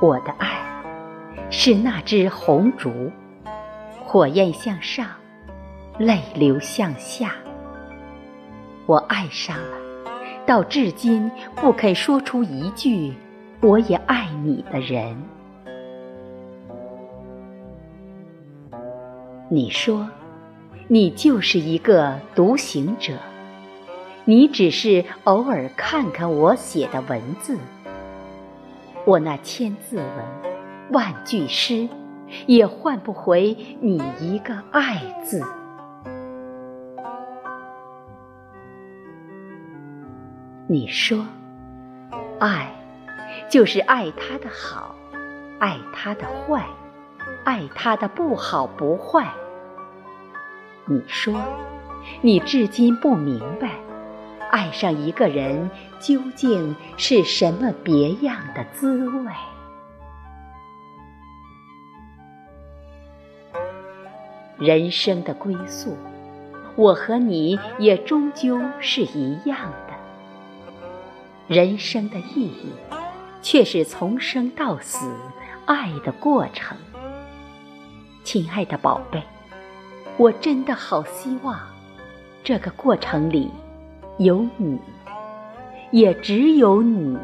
我的爱是那只红烛，火焰向上，泪流向下。我爱上了，到至今不肯说出一句“我也爱你”的人。你说，你就是一个独行者，你只是偶尔看看我写的文字。我那千字文、万句诗，也换不回你一个“爱”字。你说，爱就是爱他的好，爱他的坏，爱他的不好不坏。你说，你至今不明白，爱上一个人究竟是什么别样的滋味。人生的归宿，我和你也终究是一样的。人生的意义，却是从生到死爱的过程。亲爱的宝贝，我真的好希望，这个过程里有你，也只有你。